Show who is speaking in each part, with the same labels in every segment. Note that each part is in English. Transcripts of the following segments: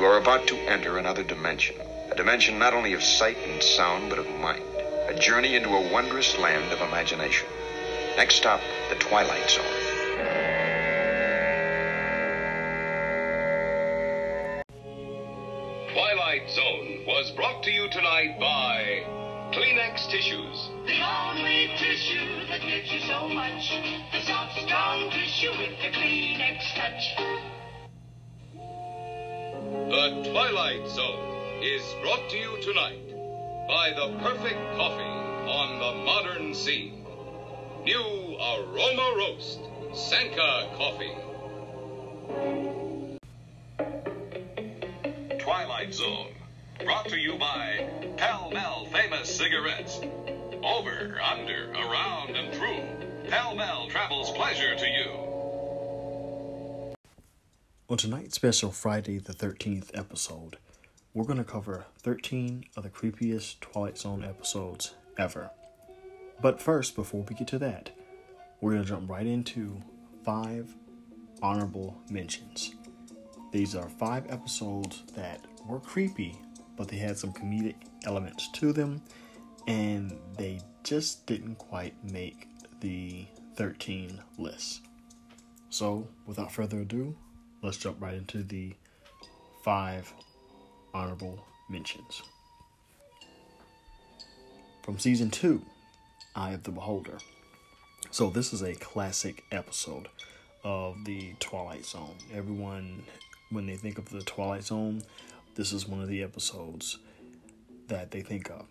Speaker 1: You are about to enter another dimension. A dimension not only of sight and sound, but of mind. A journey into a wondrous land of imagination. Next stop, the Twilight Zone.
Speaker 2: Twilight Zone was brought to you tonight by Kleenex Tissues.
Speaker 3: The only tissue that gives you so much. The soft, strong tissue with the Kleenex touch.
Speaker 2: The Twilight Zone is brought to you tonight by the perfect coffee on the modern scene. New Aroma Roast, Sanka Coffee. Twilight Zone, brought to you by Pall Mall Famous Cigarettes. Over, under, around, and through, Pall Mall travels pleasure to you.
Speaker 4: On tonight's special Friday the 13th episode, we're going to cover 13 of the creepiest Twilight Zone episodes ever. But first, before we get to that, we're going to jump right into five honorable mentions. These are five episodes that were creepy, but they had some comedic elements to them, and they just didn't quite make the 13 list. So, without further ado, let's jump right into the five honorable mentions. From season two, Eye of the Beholder. So, this is a classic episode of the Twilight Zone. Everyone, when they think of the Twilight Zone, this is one of the episodes that they think of.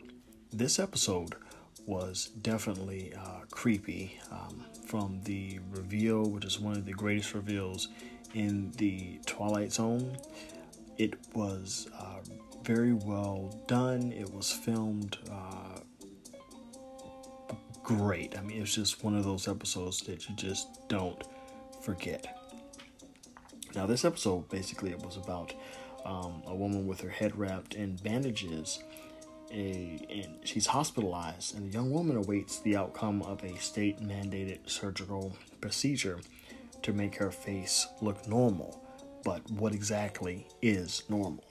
Speaker 4: This episode was definitely uh, creepy um, from the reveal, which is one of the greatest reveals in the Twilight Zone. It was uh, very well done. It was filmed uh, great. I mean, it's just one of those episodes that you just don't forget. Now, this episode basically it was about um, a woman with her head wrapped in bandages, a, and she's hospitalized, and the young woman awaits the outcome of a state mandated surgical procedure to make her face look normal. But what exactly is normal?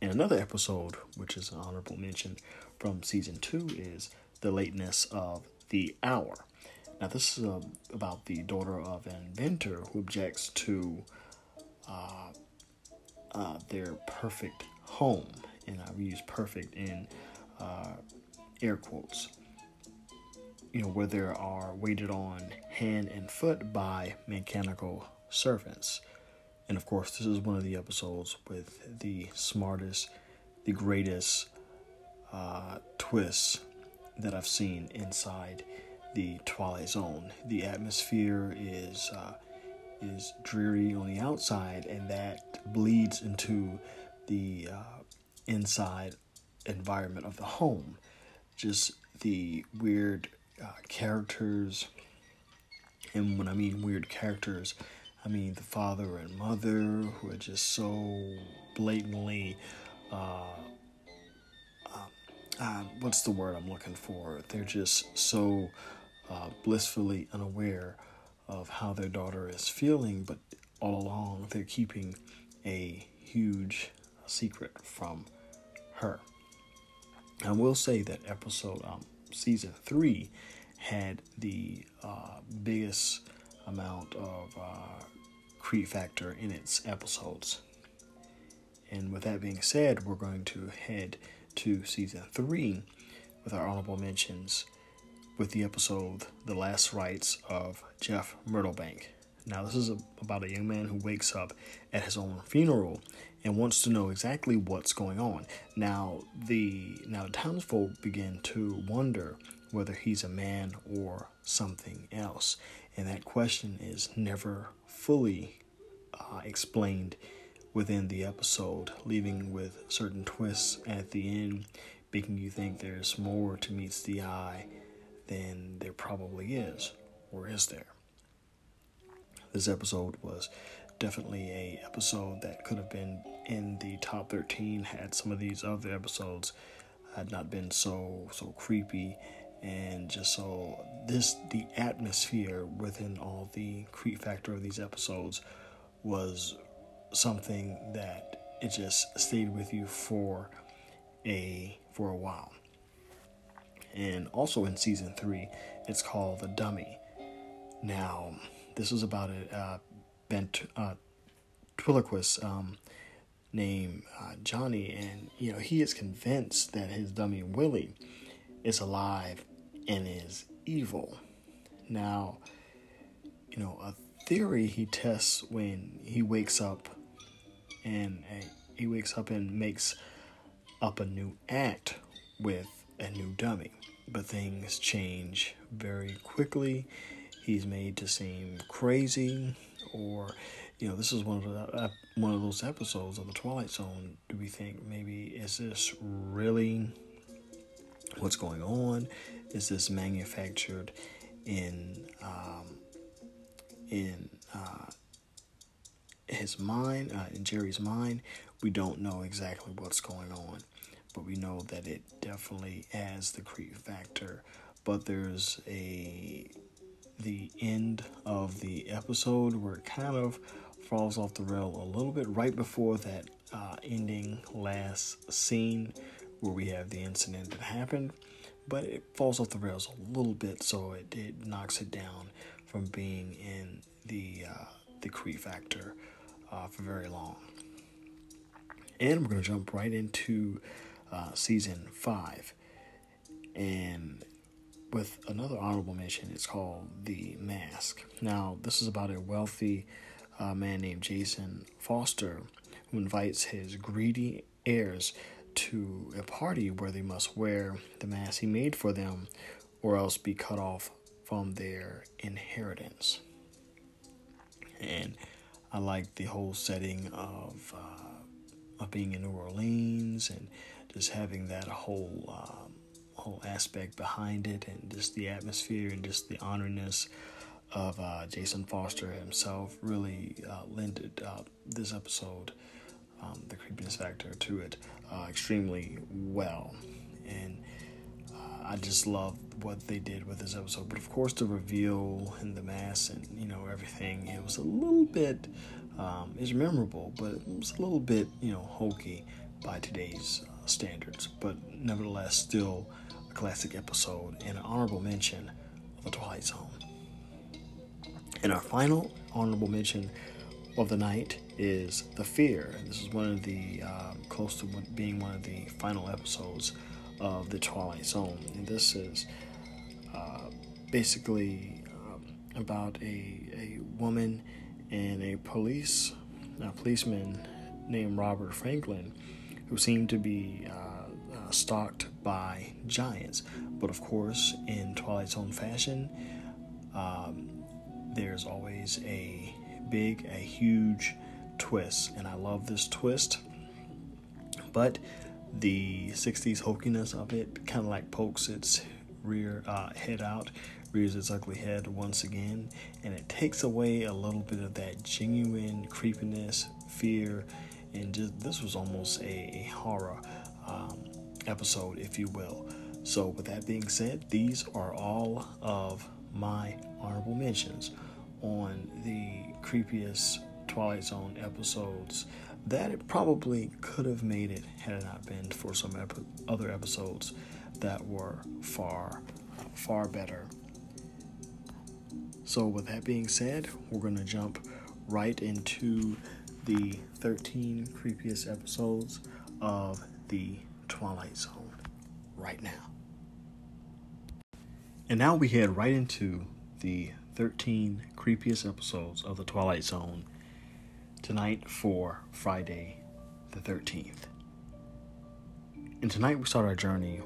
Speaker 4: In another episode, which is an honorable mention from season two, is the lateness of the hour. Now, this is uh, about the daughter of an inventor who objects to uh, uh, their perfect home, and I use perfect in uh, air quotes. You know, where there are waited on hand and foot by mechanical servants. And of course, this is one of the episodes with the smartest, the greatest uh, twists that I've seen inside the Twilight Zone. The atmosphere is uh, is dreary on the outside, and that bleeds into the uh, inside environment of the home. Just the weird uh, characters, and when I mean weird characters, I mean the father and mother who are just so blatantly. Uh, uh, what's the word I'm looking for? They're just so uh, blissfully unaware of how their daughter is feeling, but all along they're keeping a huge secret from her. I will say that episode um, season three had the uh, biggest amount of uh, creep factor in its episodes. And with that being said, we're going to head to season three with our honorable mentions with the episode The Last Rites of Jeff Myrtlebank. Now, this is a, about a young man who wakes up at his own funeral and wants to know exactly what's going on. Now, the now townsfolk begin to wonder whether he's a man or something else, and that question is never fully uh, explained within the episode, leaving with certain twists at the end, making you think there's more to meets the eye than there probably is, or is there? This episode was definitely a episode that could have been in the top 13 had some of these other episodes had not been so so creepy and just so this the atmosphere within all the creep factor of these episodes was something that it just stayed with you for a for a while. And also in season three, it's called The Dummy. Now, this was about a uh, bent uh, um, named uh, Johnny, and you know he is convinced that his dummy Willie is alive and is evil. Now, you know a theory he tests when he wakes up, and uh, he wakes up and makes up a new act with a new dummy. But things change very quickly. He's made to seem crazy, or you know, this is one of the, uh, one of those episodes of the Twilight Zone. Do we think maybe is this really what's going on? Is this manufactured in um, in uh, his mind, uh, in Jerry's mind? We don't know exactly what's going on, but we know that it definitely has the creep factor. But there's a the end of the episode where it kind of falls off the rail a little bit right before that uh, ending last scene where we have the incident that happened, but it falls off the rails a little bit, so it, it knocks it down from being in the uh, the creep factor uh, for very long. And we're going to jump right into uh, season five, and with another honorable mention, it's called The Mask. Now, this is about a wealthy a man named Jason Foster who invites his greedy heirs to a party where they must wear the mask he made for them or else be cut off from their inheritance. And I like the whole setting of uh, of being in New Orleans and just having that whole um, whole aspect behind it and just the atmosphere and just the honoriness of uh, Jason Foster himself really uh, lended uh, this episode, um, the creepiness factor to it, uh, extremely well. And uh, I just love what they did with this episode. But of course, the reveal and the mass and you know everything, it was a little bit, um, it's memorable, but it was a little bit you know hokey by today's uh, standards. But nevertheless, still classic episode and an honorable mention of the Twilight Zone. And our final honorable mention of the night is The Fear. This is one of the um, close to being one of the final episodes of The Twilight Zone. And this is uh, basically um, about a, a woman and a police a policeman named Robert Franklin who seemed to be uh, uh, stalked by giants. But of course, in Twilight Zone fashion, um, there's always a big, a huge twist, and I love this twist. But the 60s hokiness of it kind of like pokes its rear uh, head out, rears its ugly head once again, and it takes away a little bit of that genuine creepiness, fear, and just this was almost a, a horror um, episode, if you will. So, with that being said, these are all of my honorable mentions on the creepiest Twilight Zone episodes that it probably could have made it had it not been for some ep- other episodes that were far, far better. So, with that being said, we're going to jump right into the 13 creepiest episodes of the Twilight Zone right now. And now we head right into the 13 creepiest episodes of The Twilight Zone tonight for Friday the 13th. And tonight we start our journey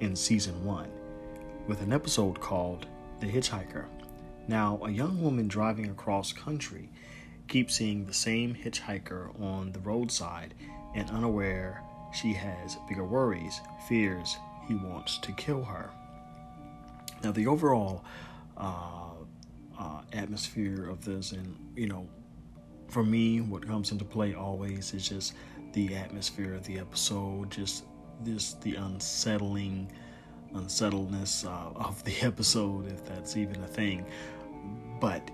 Speaker 4: in season 1 with an episode called The Hitchhiker. Now, a young woman driving across country keeps seeing the same hitchhiker on the roadside and unaware she has bigger worries, fears he wants to kill her. Now, the overall uh, uh, atmosphere of this, and you know, for me, what comes into play always is just the atmosphere of the episode, just this the unsettling unsettledness uh, of the episode, if that's even a thing. But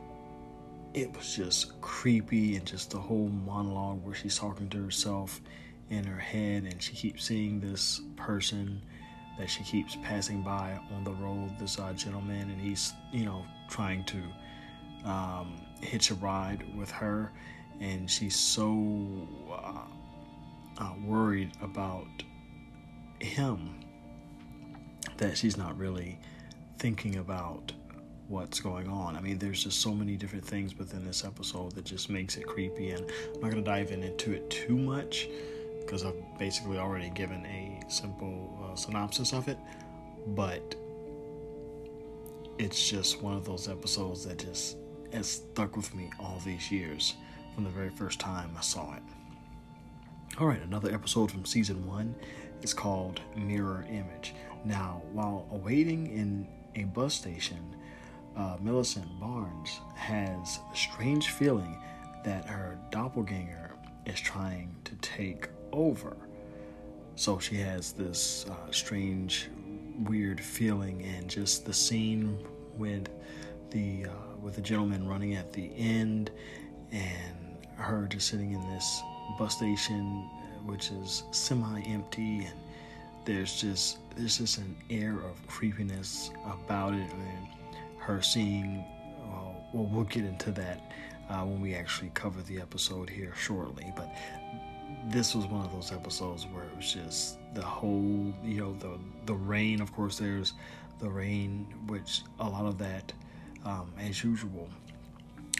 Speaker 4: it was just creepy and just the whole monologue where she's talking to herself in her head and she keeps seeing this person that she keeps passing by on the road this uh, gentleman and he's you know trying to um, hitch a ride with her and she's so uh, uh, worried about him that she's not really thinking about what's going on. I mean, there's just so many different things within this episode that just makes it creepy, and I'm not going to dive into it too much because I've basically already given a simple uh, synopsis of it, but it's just one of those episodes that just has stuck with me all these years from the very first time I saw it. All right, another episode from season one is called Mirror Image. Now, while awaiting in a bus station, uh, Millicent Barnes has a strange feeling that her doppelganger is trying to take over. So she has this uh, strange, weird feeling, and just the scene with the uh, with the gentleman running at the end, and her just sitting in this bus station, which is semi-empty, and there's just there's just an air of creepiness about it, and her seeing. Well, we'll get into that uh, when we actually cover the episode here shortly, but this was one of those episodes where it was just the whole, you know, the the rain. Of course, there's the rain, which a lot of that, um, as usual,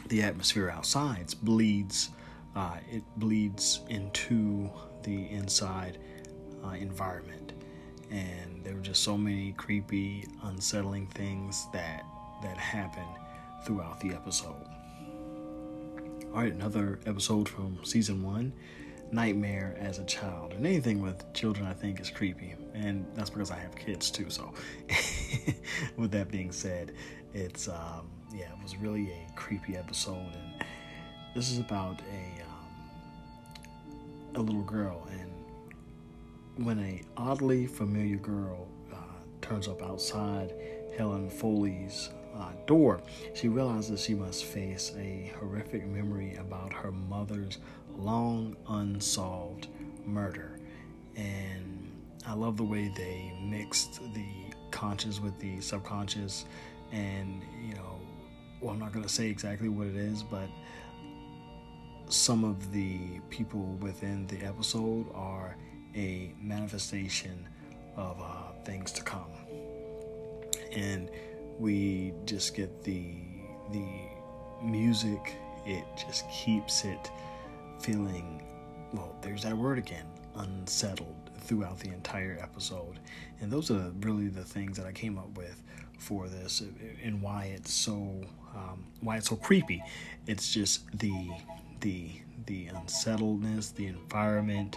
Speaker 4: the atmosphere outside bleeds. Uh, it bleeds into the inside uh, environment, and there were just so many creepy, unsettling things that that happen throughout the episode. All right, another episode from season one nightmare as a child. And anything with children, I think, is creepy. And that's because I have kids too. So, with that being said, it's, um, yeah, it was really a creepy episode. And this is about a, um, a little girl. And when a oddly familiar girl uh, turns up outside Helen Foley's uh, door, she realizes she must face a horrific memory about her mother's long unsolved murder. And I love the way they mixed the conscious with the subconscious. And, you know, well, I'm not going to say exactly what it is, but some of the people within the episode are a manifestation of uh, things to come. And we just get the the music it just keeps it feeling, well, there's that word again, unsettled throughout the entire episode. And those are really the things that I came up with for this and why it's so um, why it's so creepy. It's just the the the unsettledness, the environment,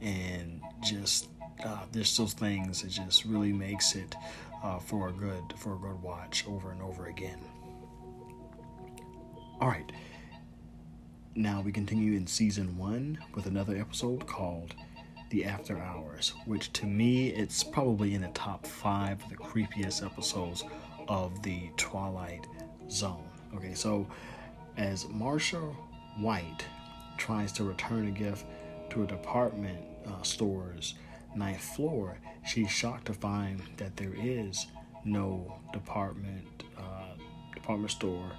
Speaker 4: and just uh, there's those things. It just really makes it uh, for a good for a good watch over and over again. All right. Now we continue in season one with another episode called The After Hours, which to me it's probably in the top five of the creepiest episodes of the Twilight Zone. Okay, so as Marsha White tries to return a gift to a department uh, store's ninth floor, she's shocked to find that there is no department uh, department store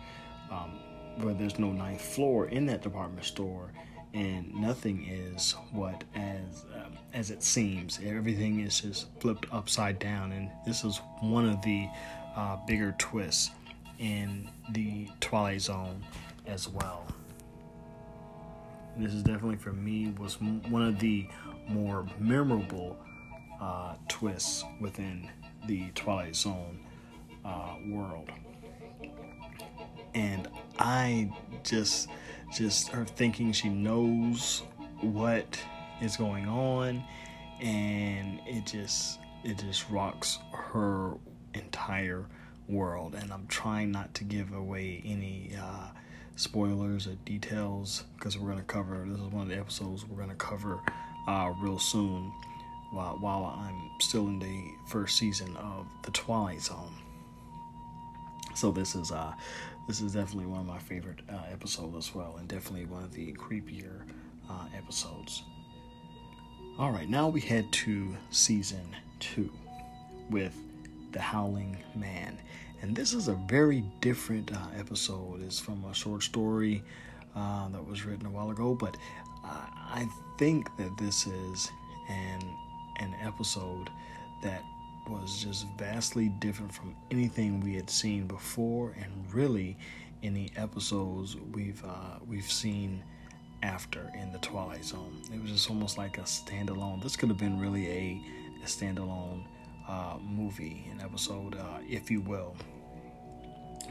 Speaker 4: um, where there's no ninth floor in that department store and nothing is what as um, as it seems. Everything is just flipped upside down and this is one of the uh, bigger twists in the twilight zone as well. This is definitely for me was one of the more memorable uh, twists within the twilight zone uh, world I just just her thinking she knows what is going on and it just it just rocks her entire world and I'm trying not to give away any uh, spoilers or details because we're going to cover this is one of the episodes we're going to cover uh, real soon while, while I'm still in the first season of The Twilight Zone. So this is uh this is definitely one of my favorite uh, episodes as well, and definitely one of the creepier uh, episodes. All right, now we head to season two with the Howling Man, and this is a very different uh, episode. It's from a short story uh, that was written a while ago, but uh, I think that this is an an episode that was just vastly different from anything we had seen before, and really any episodes we've uh, we've seen after in the Twilight Zone. It was just almost like a standalone. This could have been really a, a standalone uh, movie, an episode, uh, if you will.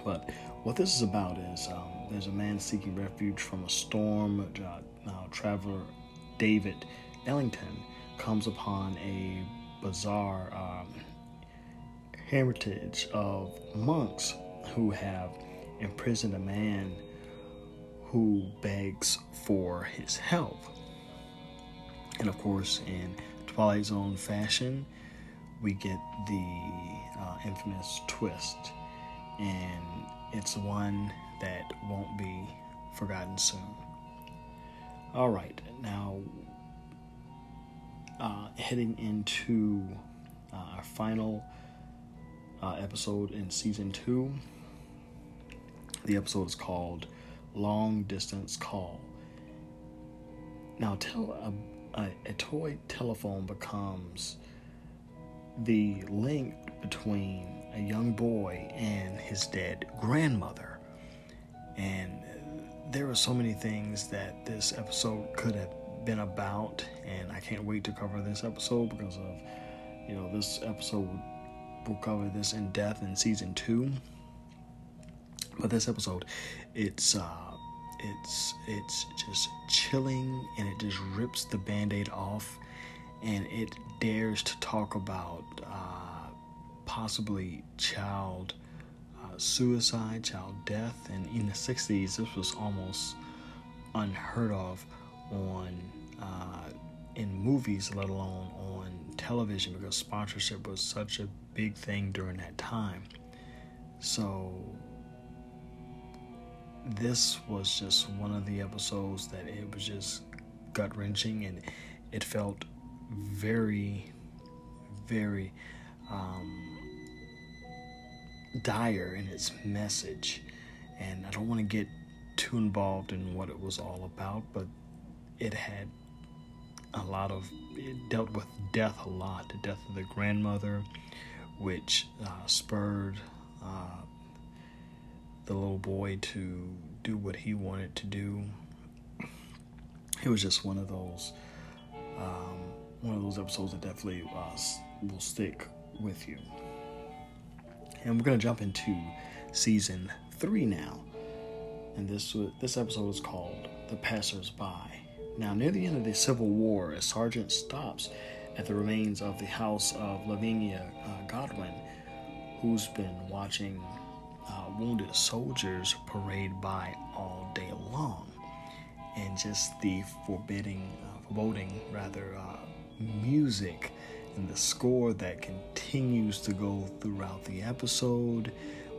Speaker 4: But what this is about is um, there's a man seeking refuge from a storm. Uh, now, traveler David Ellington comes upon a bizarre um, heritage of monks who have imprisoned a man who begs for his help. And of course, in Twilight Zone fashion, we get the uh, infamous twist, and it's one that won't be forgotten soon. All right, now uh, heading into uh, our final uh, episode in season two. The episode is called Long Distance Call. Now, tell a, a, a toy telephone becomes the link between a young boy and his dead grandmother. And there are so many things that this episode could have been about, and I can't wait to cover this episode because of, you know, this episode will cover this in depth in season two. But this episode, it's uh, it's it's just chilling, and it just rips the band-aid off, and it dares to talk about uh, possibly child uh, suicide, child death, and in the '60s, this was almost unheard of on uh, in movies, let alone on television, because sponsorship was such a big thing during that time. So this was just one of the episodes that it was just gut wrenching and it felt very, very um, dire in its message. And I don't want to get too involved in what it was all about, but it had a lot of, it dealt with death a lot the death of the grandmother, which uh, spurred uh, the little boy to do what he wanted to do. It was just one of those, um, one of those episodes that definitely uh, will stick with you. And we're gonna jump into season three now, and this this episode is called "The Passers-by." Now, near the end of the Civil War, a sergeant stops at the remains of the house of Lavinia uh, Godwin, who's been watching uh, wounded soldiers parade by all day long, and just the forbidding, uh, foreboding rather, uh, music and the score that continues to go throughout the episode.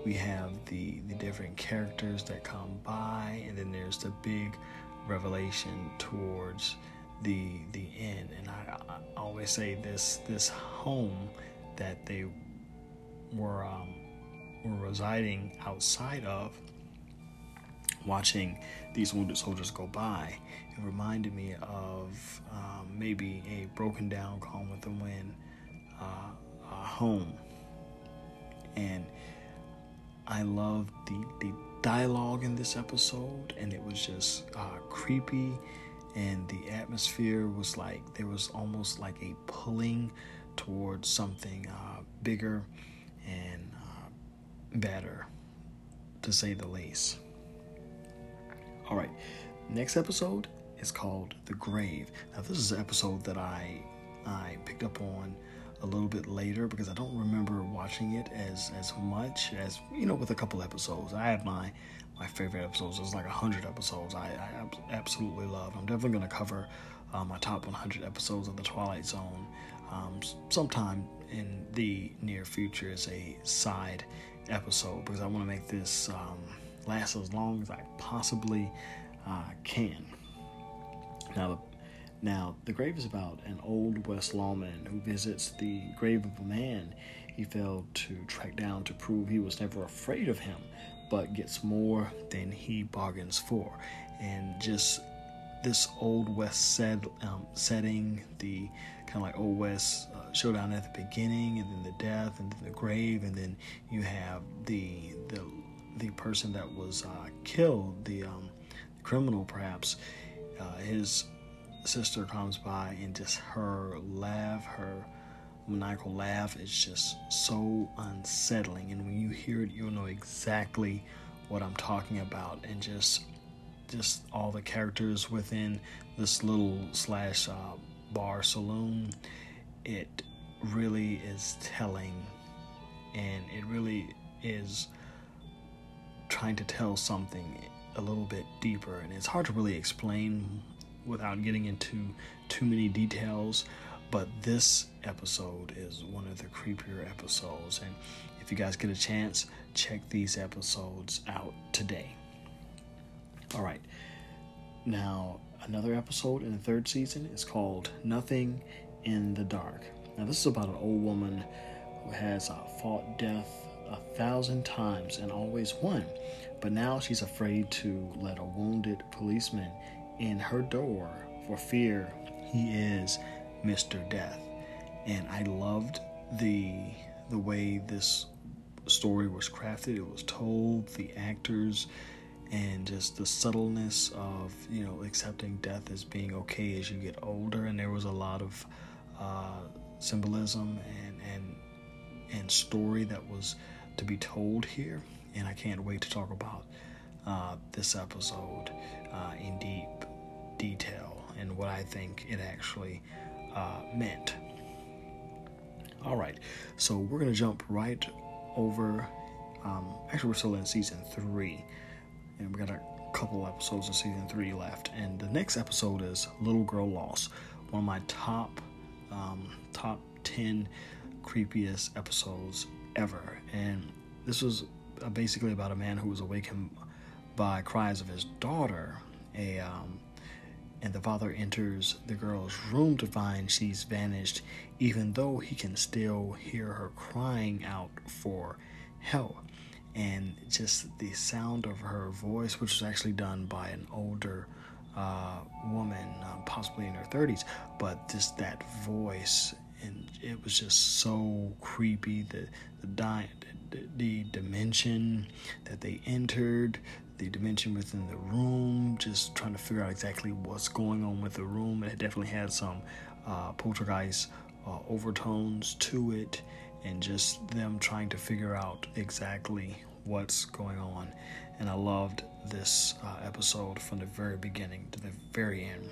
Speaker 4: We have the the different characters that come by, and then there's the big revelation towards the the end. And I, I always say this this home that they were um, were residing outside of, watching these wounded soldiers go by, it reminded me of um, maybe a broken down Gone with the Wind uh, home. And I love the, the dialogue in this episode, and it was just uh, creepy. And the atmosphere was like there was almost like a pulling towards something uh, bigger and better, to say the least. All right, next episode is called The Grave. Now, this is an episode that I I picked up on a little bit later because I don't remember watching it as as much as you know with a couple episodes. I have my my favorite episodes. There's like hundred episodes. I, I absolutely love. I'm definitely going to cover uh, my top 100 episodes of the Twilight Zone um, sometime in the near future as a side episode because I want to make this um, last as long as I possibly uh, can. Now, now the grave is about an old West lawman who visits the grave of a man he failed to track down to prove he was never afraid of him, but gets more than he bargains for, and just this old west set, um, setting, the kind of like old west uh, showdown at the beginning, and then the death, and then the grave, and then you have the the the person that was uh, killed, the um, criminal perhaps. Uh, his sister comes by and just her laugh, her maniacal laugh is just so unsettling, and when you hear it, you'll know exactly what I'm talking about, and just just all the characters within this little slash uh, bar saloon, it really is telling, and it really is trying to tell something a little bit deeper, and it's hard to really explain without getting into too many details. But this episode is one of the creepier episodes, and if you guys get a chance, check these episodes out today. All right. Now, another episode in the third season is called Nothing in the Dark. Now, this is about an old woman who has uh, fought death a thousand times and always won, but now she's afraid to let a wounded policeman in her door for fear he is Mr. Death. And I loved the the way this story was crafted. It was told, the actors, and just the subtleness of you know accepting death as being okay as you get older and there was a lot of uh, symbolism and and and story that was to be told here and i can't wait to talk about uh, this episode uh, in deep detail and what i think it actually uh, meant all right so we're going to jump right over um, actually we're still in season three and we got a couple episodes of season three left. And the next episode is Little Girl Lost, one of my top um, top ten creepiest episodes ever. And this was uh, basically about a man who was awakened by cries of his daughter. A um, and the father enters the girl's room to find she's vanished, even though he can still hear her crying out for help and just the sound of her voice, which was actually done by an older uh, woman, uh, possibly in her 30s, but just that voice, and it was just so creepy. The the, di- the dimension that they entered, the dimension within the room, just trying to figure out exactly what's going on with the room. It definitely had some uh, poltergeist uh, overtones to it, and just them trying to figure out exactly what's going on. And I loved this uh, episode from the very beginning to the very end.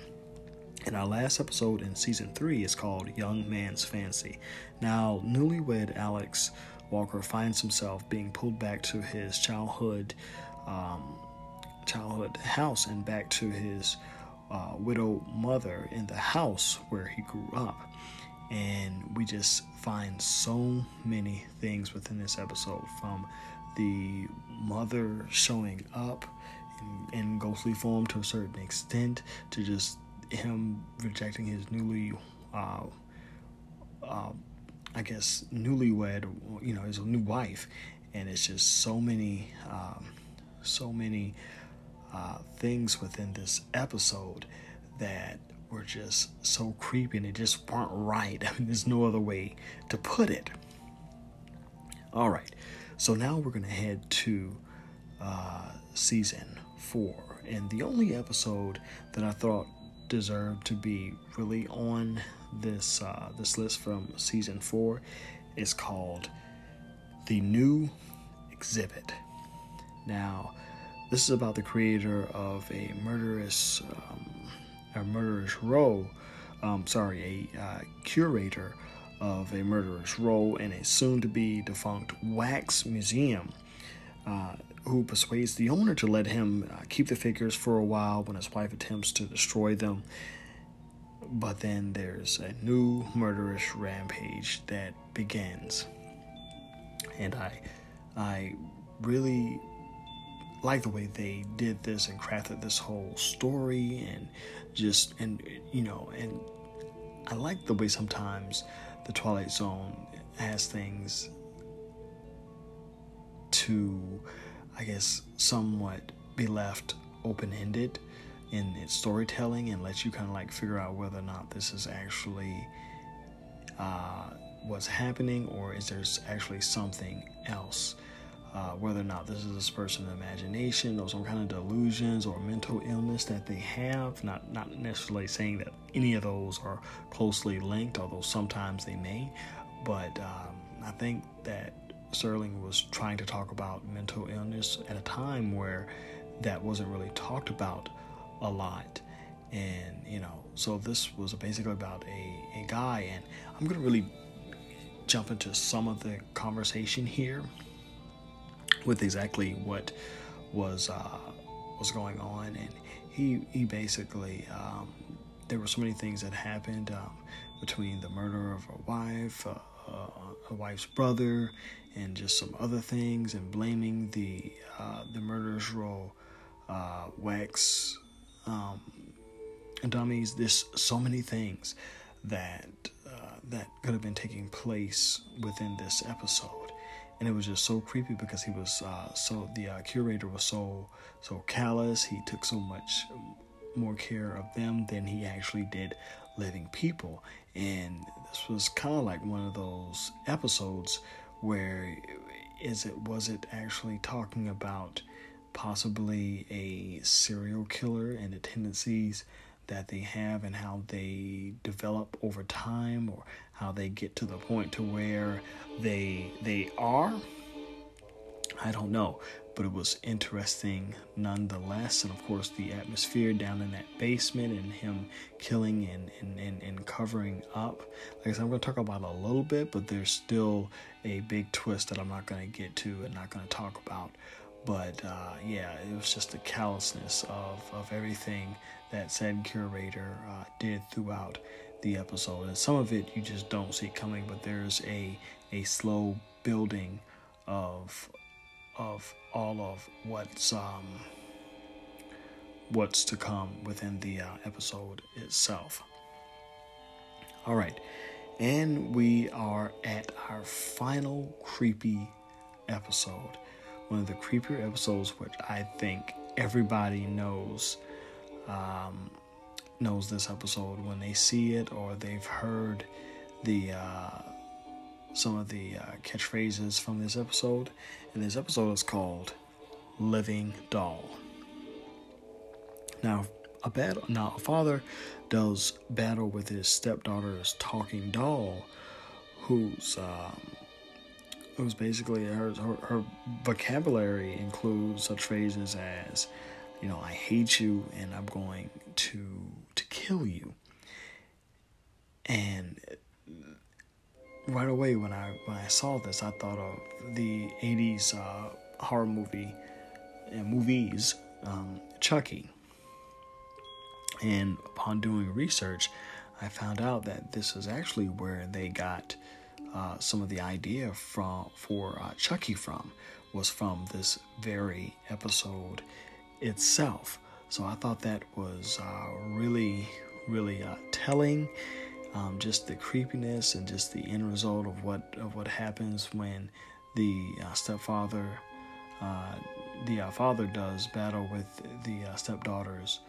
Speaker 4: And our last episode in season three is called Young Man's Fancy. Now, newlywed Alex Walker finds himself being pulled back to his childhood, um, childhood house and back to his uh, widow mother in the house where he grew up. And we just find so many things within this episode from the mother showing up in, in ghostly form to a certain extent, to just him rejecting his newly, uh, uh, I guess, newlywed, you know, his new wife, and it's just so many, um, so many uh, things within this episode that were just so creepy and it just weren't right. I mean, there's no other way to put it. All right, so now we're going to head to uh, season four. And the only episode that I thought deserved to be really on this uh, this list from season four is called The New Exhibit. Now, this is about the creator of a murderous, um, a murderous row. Um, sorry, a uh, curator of a murderous row in a soon to be defunct wax museum, uh, who persuades the owner to let him uh, keep the figures for a while when his wife attempts to destroy them. But then there's a new murderous rampage that begins. And I I really like the way they did this and crafted this whole story and just and you know and I like the way sometimes the Twilight Zone has things to I guess somewhat be left open ended in its storytelling and lets you kind of like figure out whether or not this is actually uh, what's happening or is there actually something else uh, whether or not this is this person's imagination or some kind of delusions or mental illness that they have. Not not necessarily saying that any of those are closely linked, although sometimes they may. But um, I think that Serling was trying to talk about mental illness at a time where that wasn't really talked about a lot. And you know, so this was basically about a, a guy, and I'm gonna really jump into some of the conversation here with exactly what was uh, was going on, and he he basically um, there were so many things that happened um, between the murder of a wife, uh, uh, a wife's brother, and just some other things, and blaming the uh, the murderous role uh, wax um, dummies. There's so many things that uh, that could have been taking place within this episode and it was just so creepy because he was uh, so the uh, curator was so so callous. He took so much more care of them than he actually did living people, and this was kind of like one of those episodes where is it was it actually talking about possibly a serial killer and the tendencies that they have and how they develop over time or how they get to the point to where they they are? I don't know but it was interesting nonetheless. And of course the atmosphere down in that basement and him killing and, and, and, and covering up. Like I said I'm going to talk about a little bit but there's still a big twist that I'm not going to get to and not going to talk about. But uh, yeah it was just the callousness of, of everything that said curator uh, did throughout the episode. And some of it you just don't see coming, but there's a a slow building of of all of what's um what's to come within the uh, episode itself. All right. And we are at our final creepy episode. One of the creepier episodes, which I think everybody knows um, knows this episode when they see it or they've heard the uh, some of the uh, catchphrases from this episode. And this episode is called "Living Doll." Now, a battle. Now, a father does battle with his stepdaughter's talking doll, who's um, who's basically her, her her vocabulary includes such phrases as you know, I hate you and I'm going to to kill you. And right away when I when I saw this, I thought of the '80s uh, horror movie and movies, um, Chucky. And upon doing research, I found out that this is actually where they got uh, some of the idea from for uh, Chucky from was from this very episode itself. So I thought that was uh, really, really uh, telling. Um, just the creepiness and just the end result of what of what happens when the uh, stepfather, uh, the uh, father does battle with the uh, stepdaughter's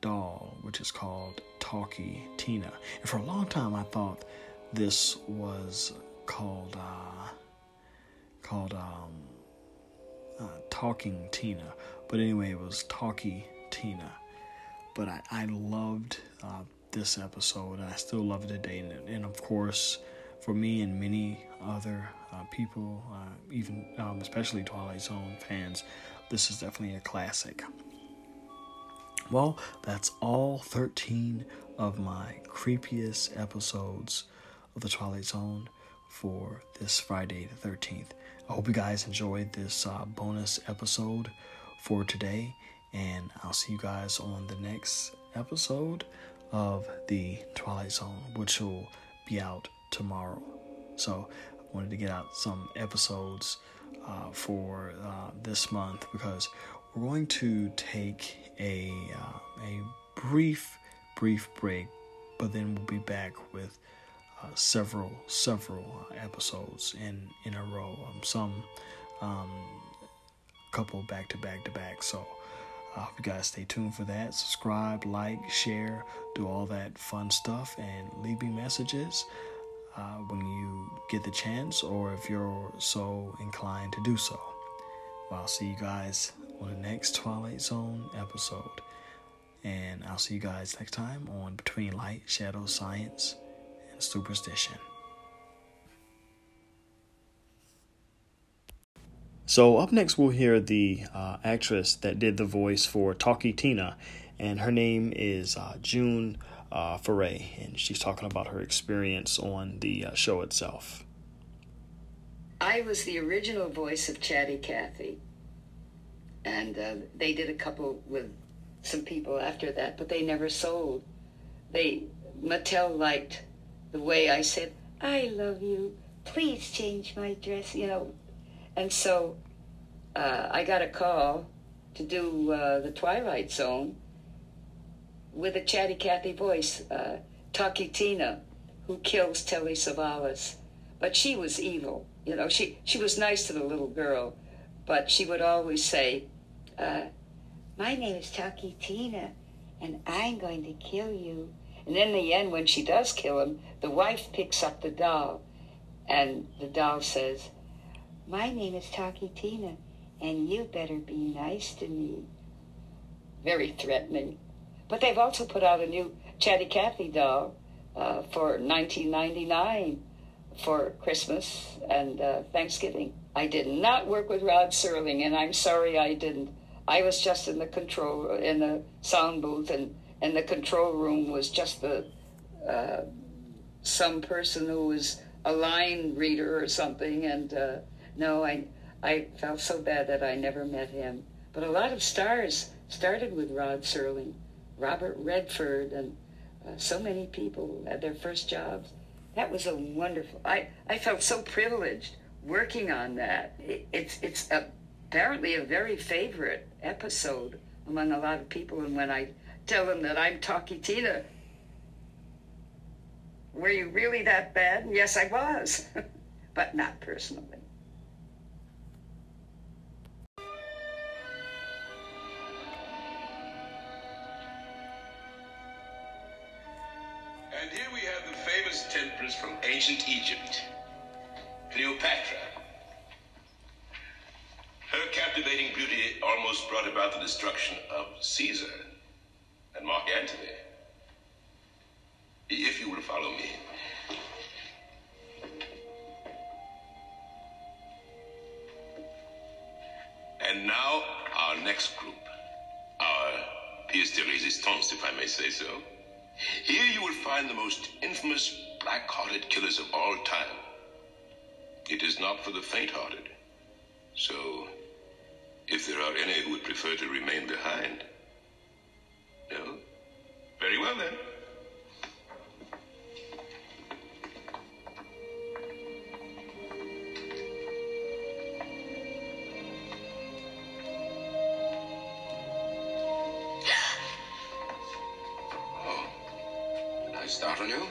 Speaker 4: doll, which is called Talkie Tina. And for a long time, I thought this was called called um, Talking Tina but anyway, it was Talkie Tina. But I, I loved uh, this episode, I still love it today. And, and of course, for me and many other uh, people, uh, even um, especially Twilight Zone fans, this is definitely a classic. Well, that's all 13 of my creepiest episodes of the Twilight Zone for this Friday the 13th. I hope you guys enjoyed this uh, bonus episode for today, and I'll see you guys on the next episode of the Twilight Zone, which will be out tomorrow. So I wanted to get out some episodes uh, for uh, this month because we're going to take a uh, a brief brief break, but then we'll be back with uh, several several episodes in in a row. Um, some um, couple back to back to back. So. I hope you guys stay tuned for that. Subscribe, like, share, do all that fun stuff, and leave me messages uh, when you get the chance or if you're so inclined to do so. Well, I'll see you guys on the next Twilight Zone episode. And I'll see you guys next time on Between Light, Shadow, Science, Superstition. So, up next, we'll hear the uh, actress that did the voice for Talkie Tina, and her name is uh, June uh, Foray, and she's talking about her experience on the uh, show itself.
Speaker 5: I was the original voice of Chatty Cathy, and uh, they did a couple with some people after that, but they never sold. They Mattel liked the way I said, "I love you. Please change my dress," you know, and so uh, I got a call to do uh, the Twilight Zone with a chatty Cathy voice, uh, Talkie Tina, who kills Telly Savalas. But she was evil. You know, she, she was nice to the little girl, but she would always say, uh, My name is Talkie Tina, and I'm going to kill you. And in the end, when she does kill him, the wife picks up the doll, and the doll says, My name is Talkie Tina, and you better be nice to me. Very threatening. But they've also put out a new Chatty Cathy doll uh, for 1999 for Christmas and uh, Thanksgiving. I did not work with Rod Serling, and I'm sorry I didn't. I was just in the control in the sound booth, and and the control room was just the uh, some person who was a line reader or something. And uh, no, I I felt so bad that I never met him. But a lot of stars started with Rod Serling. Robert Redford, and uh, so many people had their first jobs. That was a wonderful. I, I felt so privileged working on that. It, it's it's apparently a very favorite episode among a lot of people. And when I tell them that I'm Talkie Tina, were you really that bad? Yes, I was, but not personally.
Speaker 6: And here we have the famous temptress from ancient Egypt, Cleopatra. Her captivating beauty almost brought about the destruction of Caesar and Mark Antony. If you will follow me. And now, our next group. Our pièce de résistance, if I may say so. Here you will find the most infamous black-hearted killers of all time. It is not for the faint-hearted. So, if there are any who would prefer to remain behind. No? Very well then. Oh, did I startle you?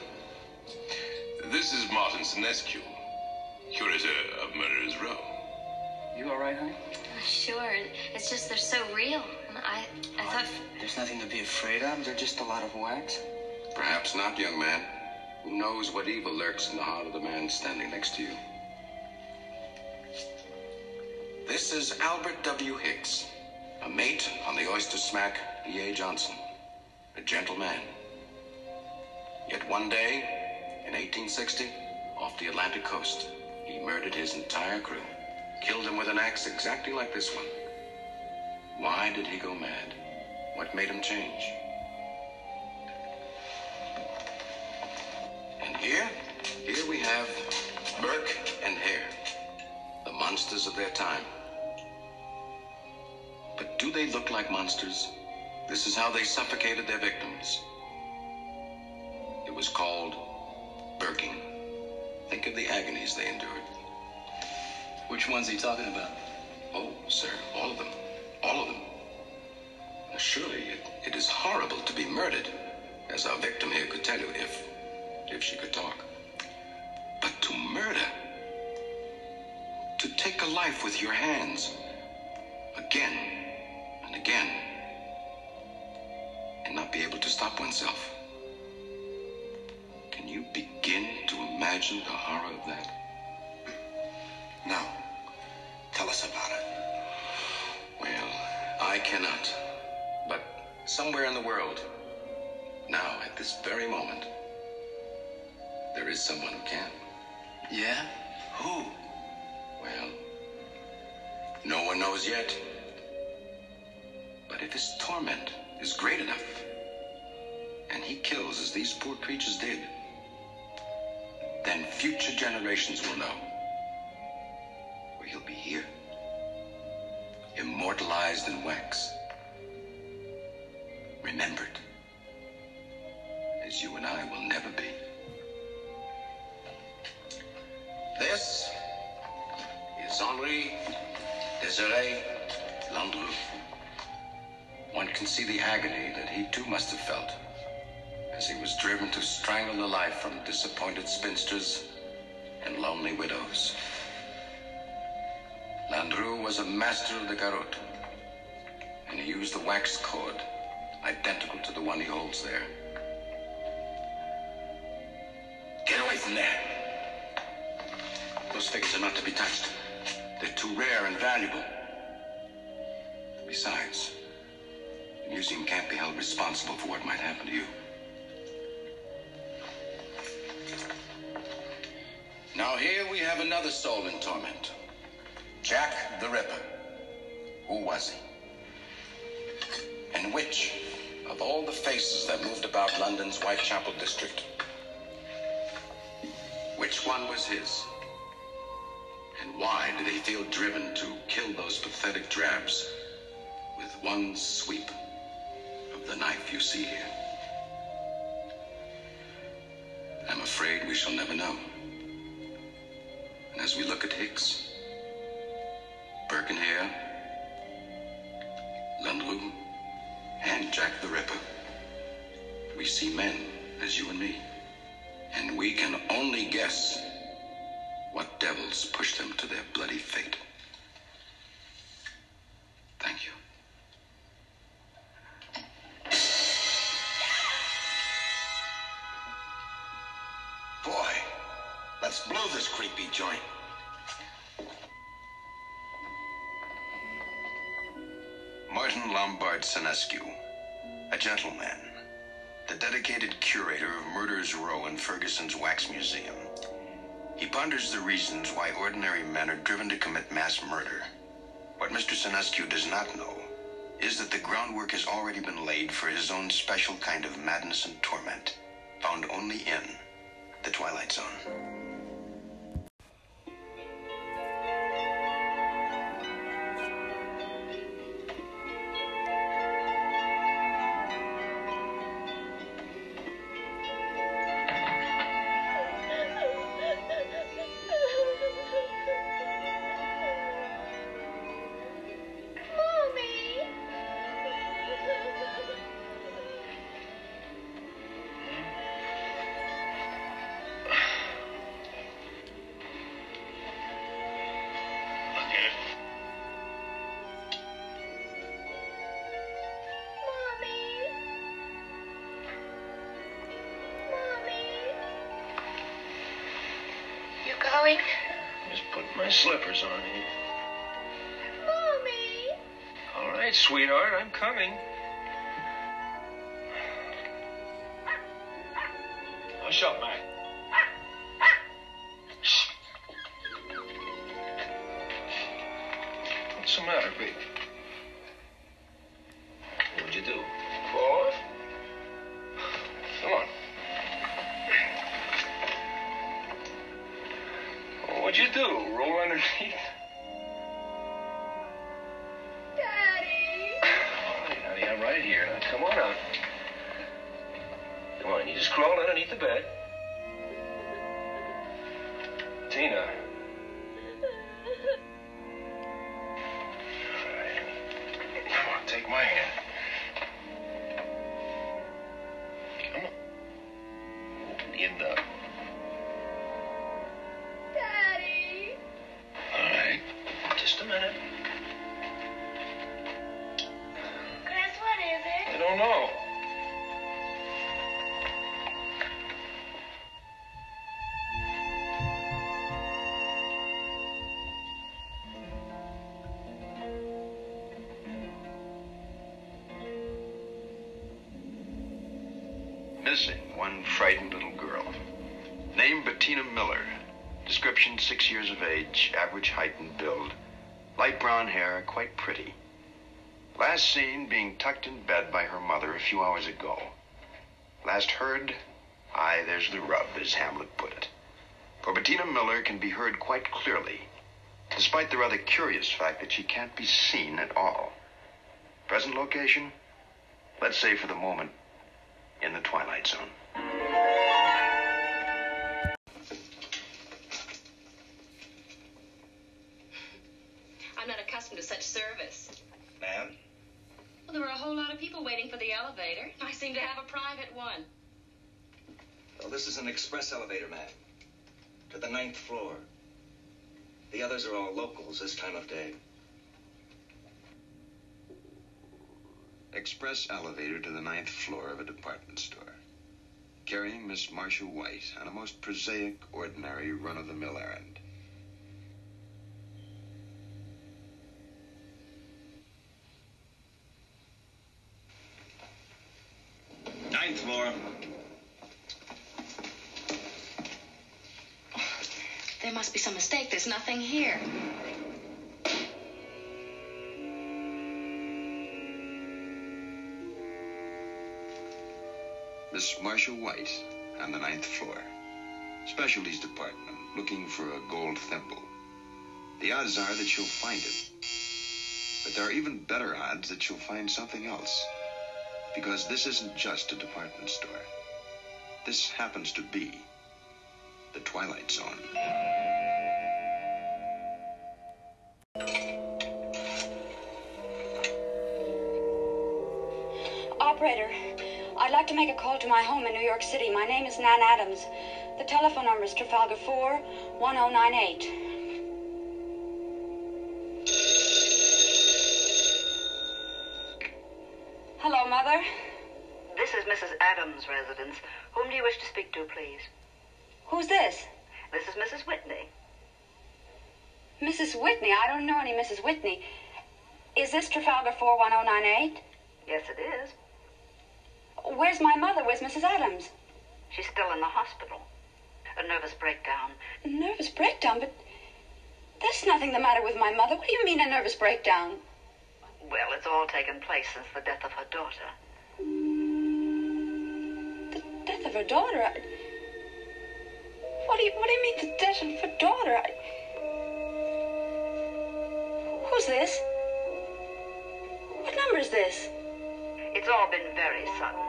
Speaker 6: This is Martin Senescu, curator of Murderer's Row.
Speaker 7: You all right, honey?
Speaker 8: Sure. It's just they're so real. And I, I thought.
Speaker 7: There's nothing to be afraid of. They're just a lot of wax.
Speaker 6: Perhaps not, young man. Who knows what evil lurks in the heart of the man standing next to you? This is Albert W. Hicks, a mate on the oyster smack E.A. Johnson, a gentleman. Yet one day, in 1860, off the Atlantic coast, he murdered his entire crew, killed them with an axe exactly like this one. Why did he go mad? What made him change? And here, here we have Burke and Hare, the monsters of their time. But do they look like monsters? This is how they suffocated their victims. It was called Burking. Think of the agonies they endured.
Speaker 7: Which one's he talking about?
Speaker 6: Oh, sir, all of them. All of them. Surely it, it is horrible to be murdered, as our victim here could tell you if if she could talk. But to murder, to take a life with your hands, again and again, and not be able to stop oneself. Can you begin to imagine the horror of that?
Speaker 9: Now, Tell us about it.
Speaker 6: I cannot. But somewhere in the world, now, at this very moment, there is someone who can.
Speaker 7: Yeah? Who?
Speaker 6: Well, no one knows yet. But if his torment is great enough, and he kills as these poor creatures did, then future generations will know immortalized in wax, remembered as you and I will never be. This is Henri Desiré Landru. One can see the agony that he too must have felt as he was driven to strangle the life from disappointed spinsters and lonely widows. Landru was a master of the garrote, and he used the wax cord identical to the one he holds there. Get away from there! Those figures are not to be touched. They're too rare and valuable. Besides, the museum can't be held responsible for what might happen to you. Now here we have another soul in torment. Jack the Ripper. Who was he? And which of all the faces that moved about London's Whitechapel district, which one was his? And why did he feel driven to kill those pathetic drabs with one sweep of the knife you see here? I'm afraid we shall never know. And as we look at Hicks, Birkenhair, Landru, and Jack the Ripper, we see men as you and me. And we can only guess what devils push them to their bloody fate.
Speaker 1: Ponders the reasons why ordinary men are driven to commit mass murder. What Mr. Senescu does not know is that the groundwork has already been laid for his own special kind of madness and torment, found only in the Twilight Zone.
Speaker 10: Slippers on here.
Speaker 11: Mommy!
Speaker 10: All right, sweetheart, I'm coming. Hush up, Mac.
Speaker 1: Missing one frightened little girl. Name Bettina Miller. Description six years of age, average height and build. Light brown hair, quite pretty. Last seen being tucked in bed by her mother a few hours ago. Last heard, aye, there's the rub, as Hamlet put it. For Bettina Miller can be heard quite clearly, despite the rather curious fact that she can't be seen at all. Present location? Let's say for the moment, in the Twilight Zone.
Speaker 12: I'm not accustomed to such service.
Speaker 13: Ma'am?
Speaker 12: Well, there were a whole lot of people waiting for the elevator. I seem to have a private one.
Speaker 13: Well, this is an express elevator, ma'am. To the ninth floor. The others are all locals this time of day.
Speaker 1: Express elevator to the ninth floor of a department store. Carrying Miss Marcia White on a most prosaic, ordinary, run of the mill errand.
Speaker 13: Ninth floor.
Speaker 12: There must be some mistake. There's nothing here.
Speaker 1: Miss Marcia White on the ninth floor. Specialties department, looking for a gold thimble. The odds are that she'll find it. But there are even better odds that she'll find something else. Because this isn't just a department store. This happens to be the Twilight Zone.
Speaker 14: Operator, I'd like to make a call to my home in New York City. My name is Nan Adams. The telephone number is Trafalgar 4 1098. Hello, Mother.
Speaker 15: This is Mrs. Adams' residence. Whom do you wish to speak to, please?
Speaker 14: Who's this?
Speaker 15: This is Mrs. Whitney.
Speaker 14: Mrs. Whitney. I don't know any Mrs. Whitney. Is this Trafalgar 4 1098?
Speaker 15: Yes, it is.
Speaker 14: Where's my mother? Where's Mrs. Adams?
Speaker 15: She's still in the hospital. A nervous breakdown.
Speaker 14: A nervous breakdown? But there's nothing the matter with my mother. What do you mean, a nervous breakdown?
Speaker 15: Well, it's all taken place since the death of her daughter.
Speaker 14: The death of her daughter? I... What do you What do you mean, the death of her daughter? I... Who's this? What number is this?
Speaker 15: It's all been very sudden.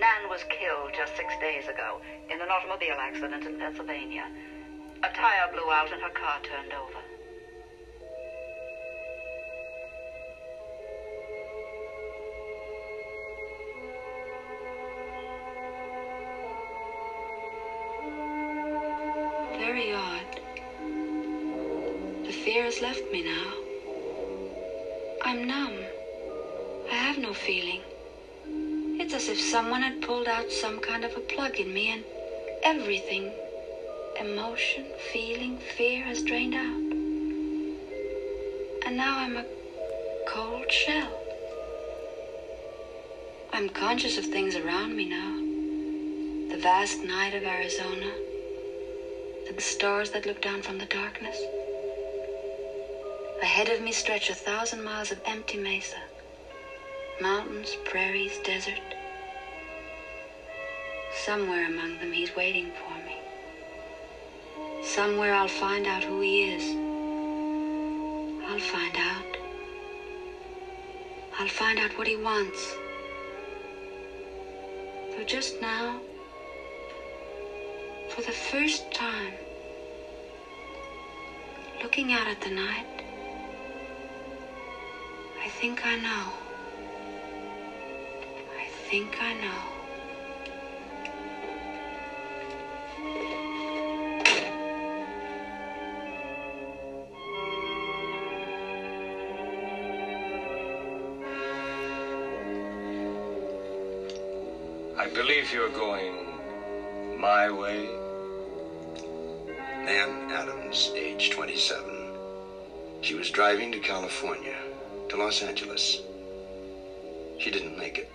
Speaker 15: Nan was killed just six days ago in an automobile accident in Pennsylvania. A tire blew out and her car turned over.
Speaker 14: Someone had pulled out some kind of a plug in me and everything emotion, feeling, fear has drained out. And now I'm a cold shell. I'm conscious of things around me now. The vast night of Arizona, the stars that look down from the darkness. Ahead of me stretch a thousand miles of empty mesa mountains, prairies, desert. Somewhere among them, he's waiting for me. Somewhere I'll find out who he is. I'll find out. I'll find out what he wants. Though just now, for the first time, looking out at the night, I think I know. I think I know.
Speaker 13: I believe you're going my way.
Speaker 1: Nan Adams, age 27. She was driving to California, to Los Angeles. She didn't make it.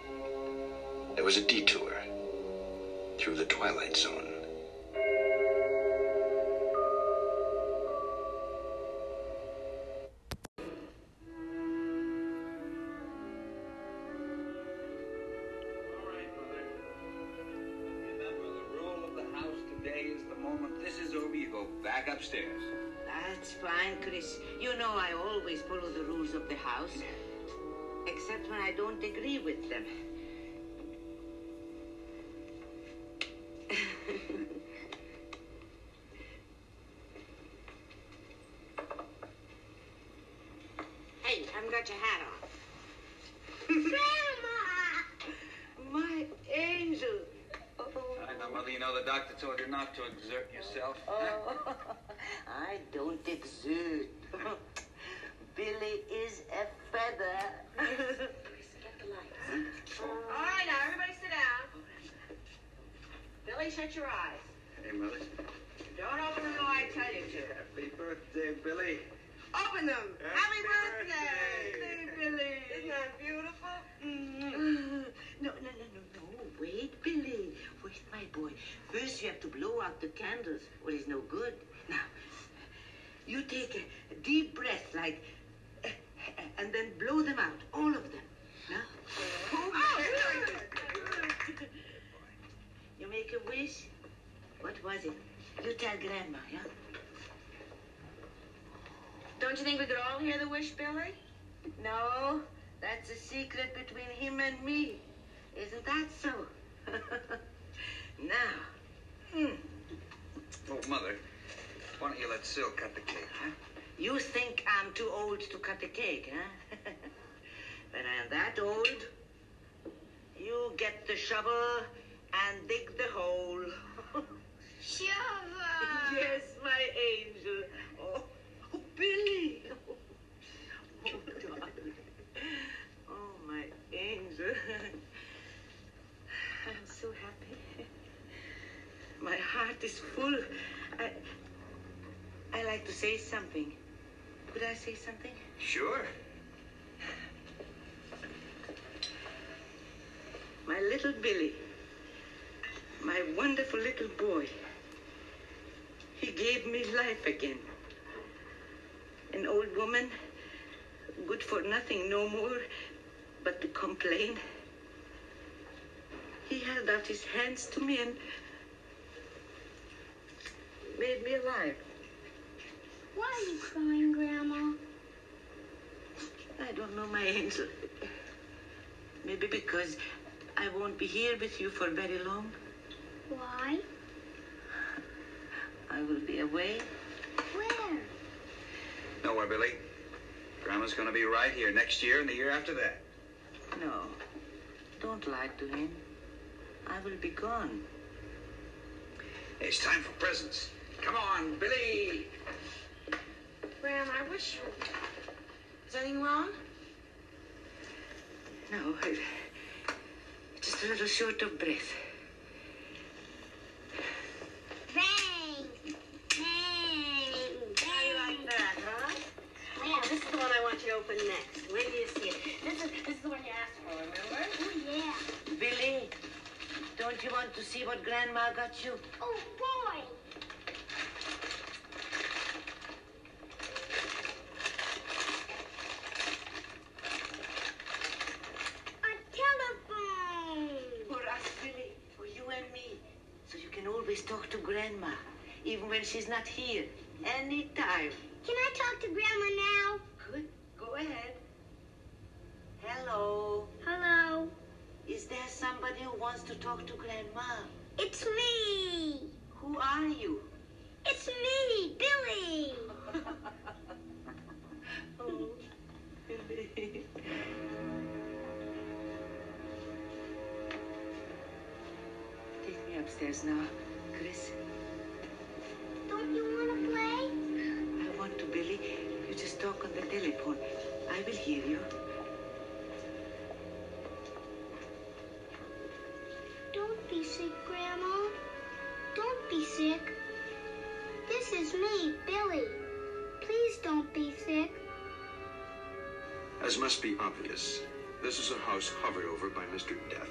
Speaker 1: There was a detour. through the Twilight Zone.
Speaker 16: Know the
Speaker 17: doctor told you not to exert yourself.
Speaker 16: Oh, I don't exert. Billy is a feather.
Speaker 18: All right, now everybody sit down. Billy, shut your eyes.
Speaker 17: Hey, Mother.
Speaker 18: Don't open them till I tell you to.
Speaker 17: Happy birthday, Billy.
Speaker 18: Open them.
Speaker 17: Happy
Speaker 18: Happy birthday, Say, Billy. Isn't that beautiful?
Speaker 16: Mm. No, no, no, no, no. Wait, Billy. Wait, my boy. First, you have to blow out the candles, or it's no good. Now, you take a, a deep breath, like, and then blow them out, all of them. Now,
Speaker 18: Oh,
Speaker 16: you make a wish. What was it? You tell Grandma, yeah?
Speaker 18: Don't you think we could all hear the wish, Billy?
Speaker 16: No, that's a secret between him and me. Isn't that so? now, hmm,
Speaker 17: Oh, Mother, why don't you let Sil cut the cake, huh?
Speaker 16: you think I'm too old to cut the cake, huh? when I'm that old, you get the shovel and dig the hole.
Speaker 18: Shovel!
Speaker 16: yes, my angel. Oh, oh Billy. Oh, darling. Oh, my angel. I'm so happy. My heart is full. I, I like to say something. Could I say something?
Speaker 17: Sure.
Speaker 16: My little Billy. My wonderful little boy. He gave me life again. An old woman, good for nothing no more but to complain. He held out his hands to me and made me alive.
Speaker 11: Why are you crying, Grandma?
Speaker 16: I don't know, my angel. Maybe because I won't be here with you for very long.
Speaker 11: Why?
Speaker 16: I will be away.
Speaker 11: Where?
Speaker 17: Nowhere, Billy. Grandma's gonna be right here next year and the year after that.
Speaker 16: No, don't lie to him. I will be gone.
Speaker 17: It's time for presents. Come on, Billy.
Speaker 18: Graham, I wish. Is anything wrong?
Speaker 16: No, I, just a little short of breath.
Speaker 11: Bang! Bang!
Speaker 18: How you like that, huh? Oh, yeah, this is the one I want you to open next. Where do you see it? This is this is the one you asked for, remember?
Speaker 11: Oh, yeah.
Speaker 16: Billy, don't you want to see what Grandma got you?
Speaker 11: Oh, boy! A telephone!
Speaker 16: For us, Billy, for you and me. So you can always talk to Grandma, even when she's not here. Anytime.
Speaker 11: Can I talk to Grandma now?
Speaker 16: Good. Go ahead. Hello.
Speaker 11: Hello.
Speaker 16: Is there somebody who wants to talk to Grandma?
Speaker 11: It's me!
Speaker 16: Who are you?
Speaker 11: It's me, Billy!
Speaker 16: oh, Billy. Take me upstairs now, Chris.
Speaker 11: Sick. This is me, Billy. Please don't be sick.
Speaker 1: As must be obvious, this is a house hovered over by Mr. Death,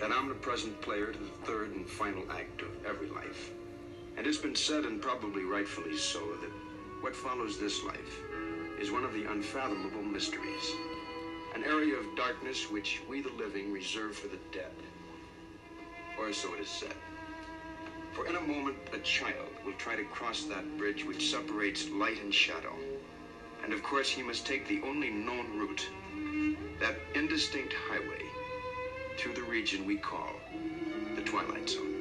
Speaker 1: that omnipresent player to the third and final act of every life. And it's been said, and probably rightfully so, that what follows this life is one of the unfathomable mysteries. An area of darkness which we, the living, reserve for the dead. Or so it is said. For in a moment, a child will try to cross that bridge which separates light and shadow. And of course, he must take the only known route, that indistinct highway, through the region we call the Twilight Zone.